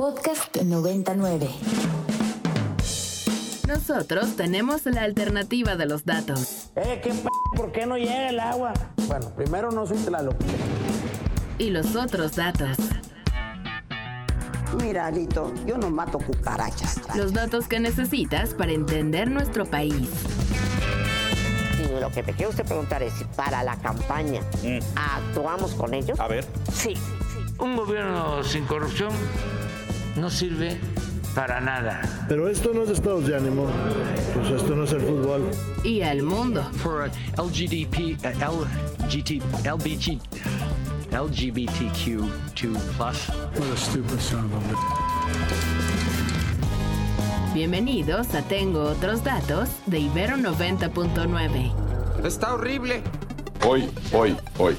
Podcast 99. Nosotros tenemos la alternativa de los datos. Eh, ¿qué p ¿Por qué no llega el agua? Bueno, primero no soy Tlaloc. Y los otros datos. Mira, yo no mato cucarachas. Los datos que necesitas para entender nuestro país. Y lo que te quiero usted preguntar es si para la campaña actuamos con ellos. A ver. Sí. Un gobierno sin corrupción no sirve para nada. Pero esto no es estados de ánimo. Pues esto no es el fútbol. Y al mundo. For LGDP, uh, LGT, LBG, LGBTQ2+. What a stupid son of a Bienvenidos a Tengo Otros Datos de Ibero 90.9. Está horrible. Hoy, hoy, hoy.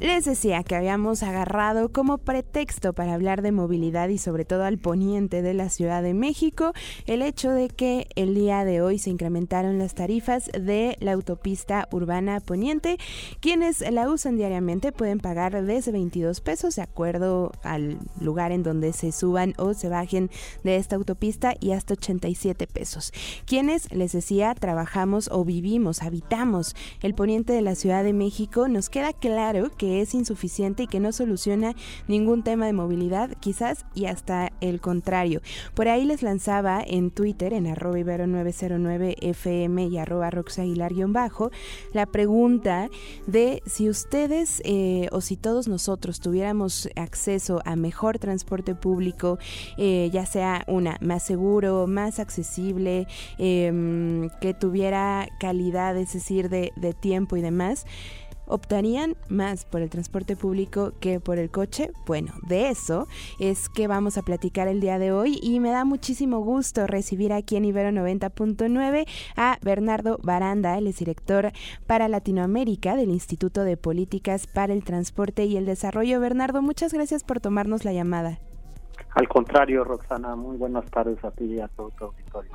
Les decía que habíamos agarrado como pretexto para hablar de movilidad y sobre todo al poniente de la Ciudad de México el hecho de que el día de hoy se incrementaron las tarifas de la autopista urbana poniente. Quienes la usan diariamente pueden pagar desde 22 pesos de acuerdo al lugar en donde se suban o se bajen de esta autopista y hasta 87 pesos. Quienes, les decía, trabajamos o vivimos, habitamos el poniente de la Ciudad de México, nos queda claro que es insuficiente y que no soluciona ningún tema de movilidad, quizás y hasta el contrario. Por ahí les lanzaba en Twitter, en arroba ibero909fm y arroba roxaguilar-bajo, la pregunta de si ustedes eh, o si todos nosotros tuviéramos acceso a mejor transporte público, eh, ya sea una más seguro, más accesible, eh, que tuviera calidad, es decir, de, de tiempo y demás, optarían más por el transporte público que por el coche? Bueno, de eso es que vamos a platicar el día de hoy y me da muchísimo gusto recibir aquí en Ibero 90.9 a Bernardo Baranda, él es director para Latinoamérica del Instituto de Políticas para el Transporte y el Desarrollo. Bernardo, muchas gracias por tomarnos la llamada. Al contrario, Roxana, muy buenas tardes a ti y a todo tu auditorio.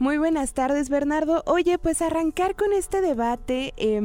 Muy buenas tardes, Bernardo. Oye, pues arrancar con este debate, eh,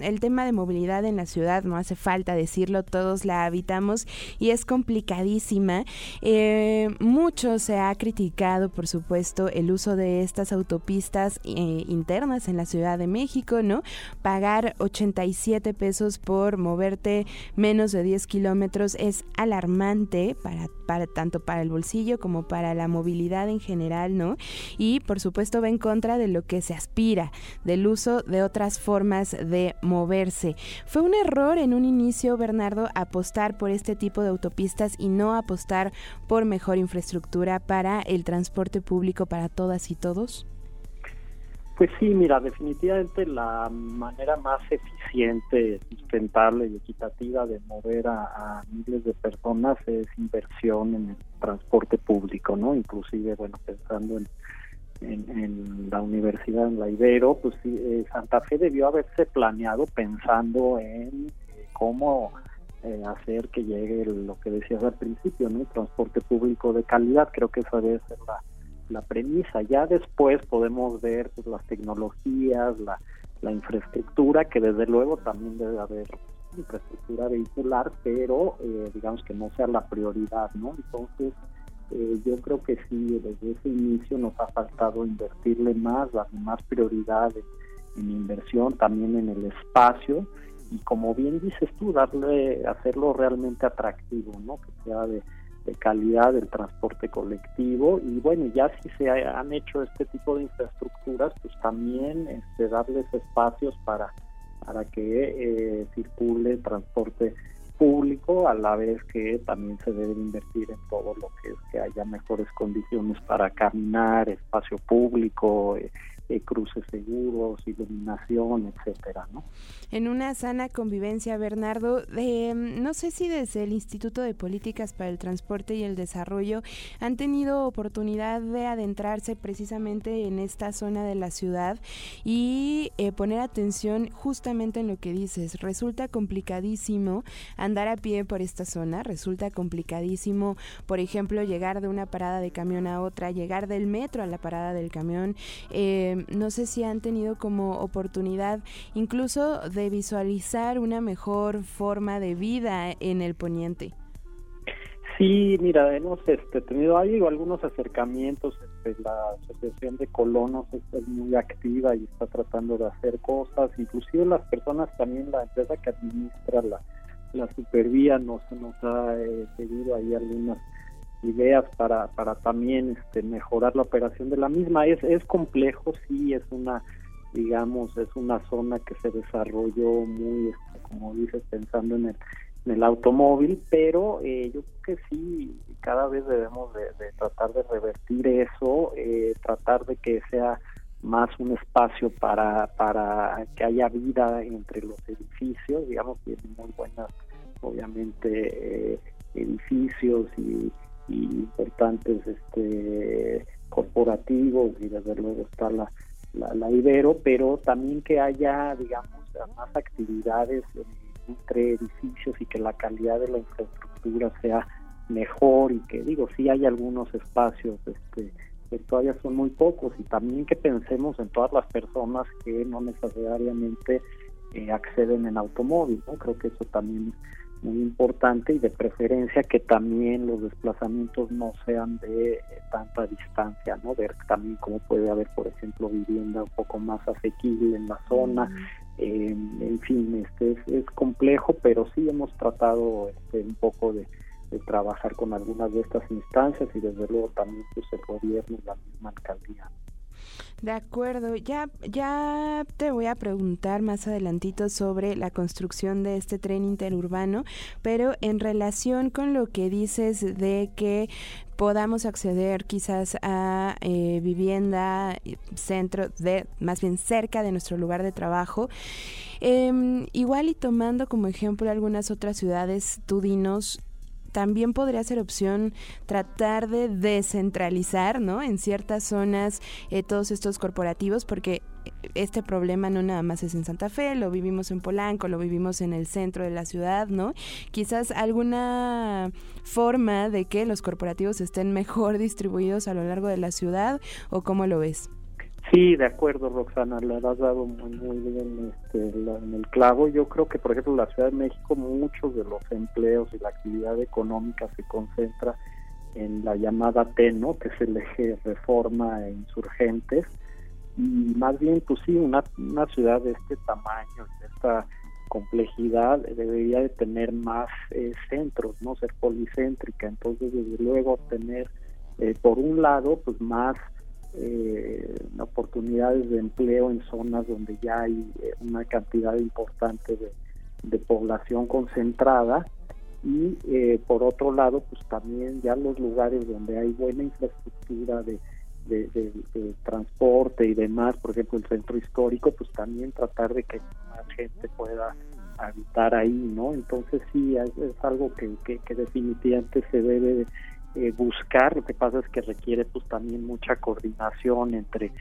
el tema de movilidad en la ciudad, no hace falta decirlo, todos la habitamos y es complicadísima. Eh, mucho se ha criticado, por supuesto, el uso de estas autopistas eh, internas en la Ciudad de México, ¿no? Pagar 87 pesos por moverte menos de 10 kilómetros es alarmante para, para tanto para el bolsillo como para la movilidad en general, ¿no? Y por supuesto, esto va en contra de lo que se aspira, del uso de otras formas de moverse. Fue un error en un inicio, Bernardo, apostar por este tipo de autopistas y no apostar por mejor infraestructura para el transporte público para todas y todos. Pues sí, mira, definitivamente la manera más eficiente, sustentable y equitativa de mover a, a, miles de personas es inversión en el transporte público, ¿no? Inclusive, bueno, pensando en en, la universidad, en la Ibero, pues eh, Santa Fe debió haberse planeado pensando en eh, cómo eh, hacer que llegue lo que decías al principio, ¿no? Transporte público de calidad, creo que esa debe ser la, la premisa. Ya después podemos ver pues, las tecnologías, la, la infraestructura, que desde luego también debe haber infraestructura vehicular, pero digamos que no sea la prioridad, ¿no? Entonces, eh, yo creo que sí, desde ese inicio nos ha faltado invertirle más, darle más prioridad en, inversión, también en el espacio y como bien dices tú, darle, hacerlo realmente atractivo, ¿no? Que sea de, calidad el transporte colectivo y bueno, ya si se han hecho este tipo de infraestructuras, pues también este, darles espacios para, para que eh, circule transporte público, a la vez que también se debe invertir en todo lo que es que haya mejores condiciones para caminar, espacio público, eh, eh, cruces seguros, iluminación, etcétera, ¿no? En una sana convivencia, Bernardo, eh, no sé si desde el Instituto de Políticas para el Transporte y el Desarrollo han tenido oportunidad de adentrarse precisamente en esta zona de la ciudad y eh, poner atención justamente en lo que dices. Resulta complicadísimo andar a pie por esta zona, resulta complicadísimo, por ejemplo, llegar de una parada de camión a otra, llegar del metro a la parada del camión. Eh, no sé si han tenido como oportunidad incluso de visualizar una mejor forma de vida en el poniente. Sí, mira, hemos este, tenido hay algunos acercamientos. Este, la Asociación de Colonos es muy activa y está tratando de hacer cosas. Inclusive las personas, también la empresa que administra la, la supervía nos, nos ha eh, pedido ahí algunas ideas para, para también este, mejorar la operación de la misma. Es, es complejo, sí, es una, digamos, es una zona que se desarrolló muy, este, como dices, pensando en el en el automóvil, pero eh, yo creo que sí, cada vez debemos de, tratar de revertir eso, eh, tratar de que sea más un espacio para, para que haya vida entre los edificios, digamos, tienen muy buenas, obviamente, eh, edificios y, importantes este corporativos y desde luego está la, la, la Ibero, pero también que haya, digamos, más actividades entre edificios y que la calidad de la infraestructura sea mejor y que digo sí hay algunos espacios este que todavía son muy pocos y también que pensemos en todas las personas que no necesariamente eh, acceden en automóvil no creo que eso también muy importante y de preferencia que también los desplazamientos no sean de eh, tanta distancia no ver también cómo puede haber por ejemplo vivienda un poco más asequible en la zona. Eh, en fin, este es, complejo, pero sí hemos tratado este, un poco de, trabajar con algunas de estas instancias y desde luego también pues, el gobierno y la misma alcaldía. De acuerdo, ya, ya te voy a preguntar más adelantito sobre la construcción de este tren interurbano, pero en relación con lo que dices de que podamos acceder quizás a eh, vivienda, centro, de, más bien cerca de nuestro lugar de trabajo. Em, igual y tomando como ejemplo algunas otras ciudades, tú dinos también podría ser opción tratar de descentralizar, ¿no? En ciertas zonas eh, todos estos corporativos, porque este problema no nada más es en Santa Fe, lo vivimos en Polanco, lo vivimos en el centro de la ciudad, ¿no? Quizás alguna forma de que los corporativos estén mejor distribuidos a lo largo de la ciudad o cómo lo ves? Sí, de acuerdo, Roxana, le has dado muy, muy bien este, el clavo. Yo creo que, por ejemplo, la Ciudad de México muchos de los empleos y la actividad económica se concentra en la llamada T, ¿no? que es el eje reforma e insurgentes. Y más bien, pues sí, una, una ciudad de este tamaño, de esta complejidad, debería de tener más eh, centros, ¿no? Ser policéntrica. Entonces, desde luego, tener, eh, por un lado, pues más eh, oportunidades de empleo en zonas donde ya hay eh, una cantidad importante de, población concentrada y eh, por otro lado pues también ya los lugares donde hay buena infraestructura de, de, transporte y demás por ejemplo el centro histórico pues también tratar de que más gente pueda habitar ahí no entonces sí es, algo que, que, que definitivamente se debe eh, buscar, lo que pasa es que requiere pues también mucha coordinación entre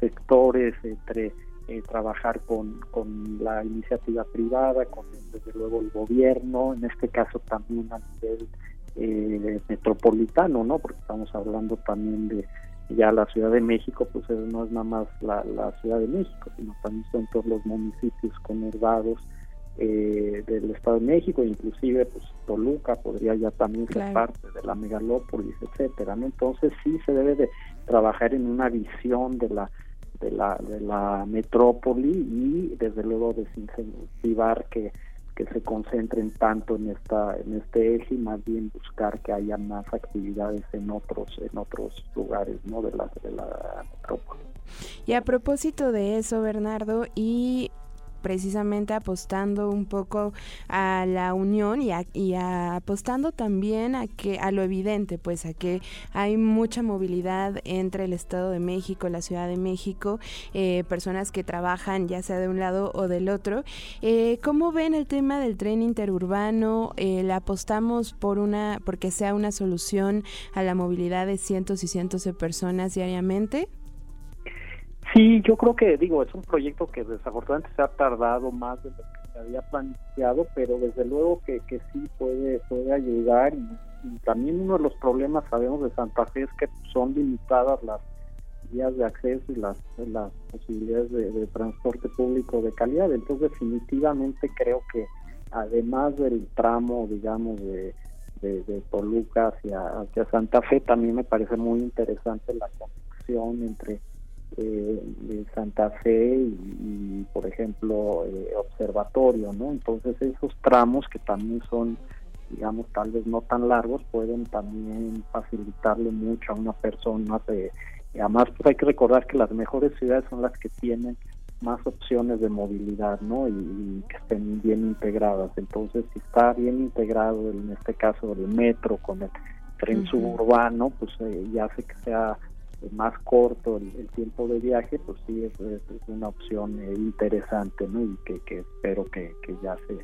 sectores, entre eh, trabajar con, con la iniciativa privada, con desde luego el gobierno, en este caso también a nivel eh, metropolitano, ¿no? Porque estamos hablando también de ya la Ciudad de México, pues no es nada más la, la Ciudad de México, sino también son todos los municipios conurbados eh, del Estado de México, inclusive pues Toluca podría ya también ser parte de la megalópolis, etcétera, ¿no? Entonces sí se debe de trabajar en una visión de la de la, de la metrópoli y desde luego desincentivar que, que se concentren tanto en esta en este eje y más bien buscar que haya más actividades en otros en otros lugares no de la de la metrópoli. Y a propósito de eso Bernardo y precisamente apostando un poco a la unión y, apostando también a que a lo evidente, pues a que hay mucha movilidad entre el Estado de México, la Ciudad de México, eh, personas que trabajan ya sea de un lado o del otro. Eh, ¿Cómo ven el tema del tren interurbano? Eh, ¿Le apostamos por una, porque sea una solución a la movilidad de cientos y cientos de personas diariamente? Sí, yo creo que, digo, es un proyecto que desafortunadamente se ha tardado más de lo que se había planteado, pero desde luego que, que sí puede, puede ayudar y, también uno de los problemas, sabemos, de Santa Fe es que son limitadas las vías de acceso y las, las posibilidades de, transporte público de calidad. Entonces, definitivamente creo que además del tramo, digamos, de de, Toluca hacia, hacia Santa Fe. También me parece muy interesante la conexión entre eh, Santa Fe y, por ejemplo, eh, Observatorio, ¿no? Entonces esos tramos que también son, digamos, tal vez no tan largos, pueden también facilitarle mucho a una persona. De, además, pues hay que recordar que las mejores ciudades son las que tienen más opciones de movilidad, ¿no? Y, que estén bien integradas. Entonces, si está bien integrado, en este caso el metro con el tren suburbano, pues eh, ya hace que sea más corto el, tiempo de viaje, pues sí es, una opción eh, interesante, ¿no? Y que, espero que, ya se,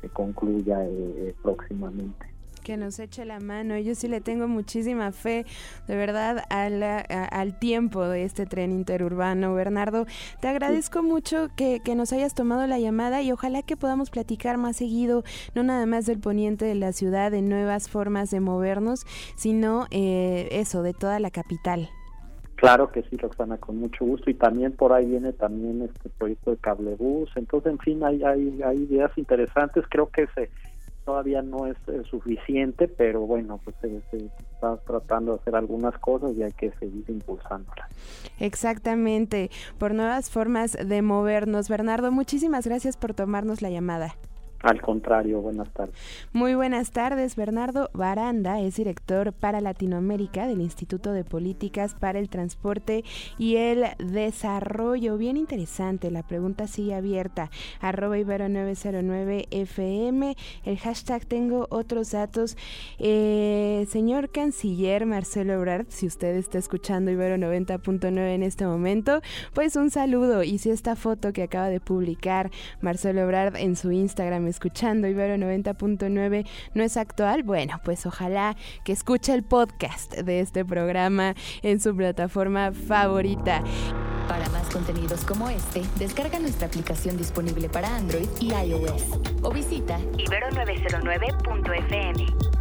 se concluya eh, eh, próximamente que nos eche la mano. Yo sí le tengo muchísima fe, de verdad, al tiempo de este tren interurbano. Bernardo, te agradezco mucho que, nos hayas tomado la llamada y ojalá que podamos platicar más seguido, no nada más del poniente de la ciudad, de nuevas formas de movernos, sino eso, de toda la capital. Claro que sí, Roxana, con mucho gusto. Y también por ahí viene también este proyecto de cablebús. Entonces, en fin, hay, hay, hay ideas interesantes. Creo que se todavía no es, suficiente, pero bueno, pues se, está tratando de hacer algunas cosas y hay que seguir impulsándolas. Exactamente, por nuevas formas de movernos. Bernardo, muchísimas gracias por tomarnos la llamada. Al contrario, buenas tardes. Muy buenas tardes. Bernardo Baranda es director para Latinoamérica del Instituto de Políticas para el Transporte y el Desarrollo. Bien interesante, la pregunta sigue abierta. Arroba Ibero 909 FM. El hashtag tengo otros datos. Eh, señor canciller Marcelo Ebrard, si usted está escuchando Ibero 90.9 en este momento, pues un saludo. Y si esta foto que acaba de publicar Marcelo Ebrard en su Instagram escuchando Ibero 90.9 no es actual, bueno, pues ojalá que escuche el podcast de este programa en su plataforma favorita. Para más contenidos como este, descarga nuestra aplicación disponible para Android y iOS o visita ibero909.fm.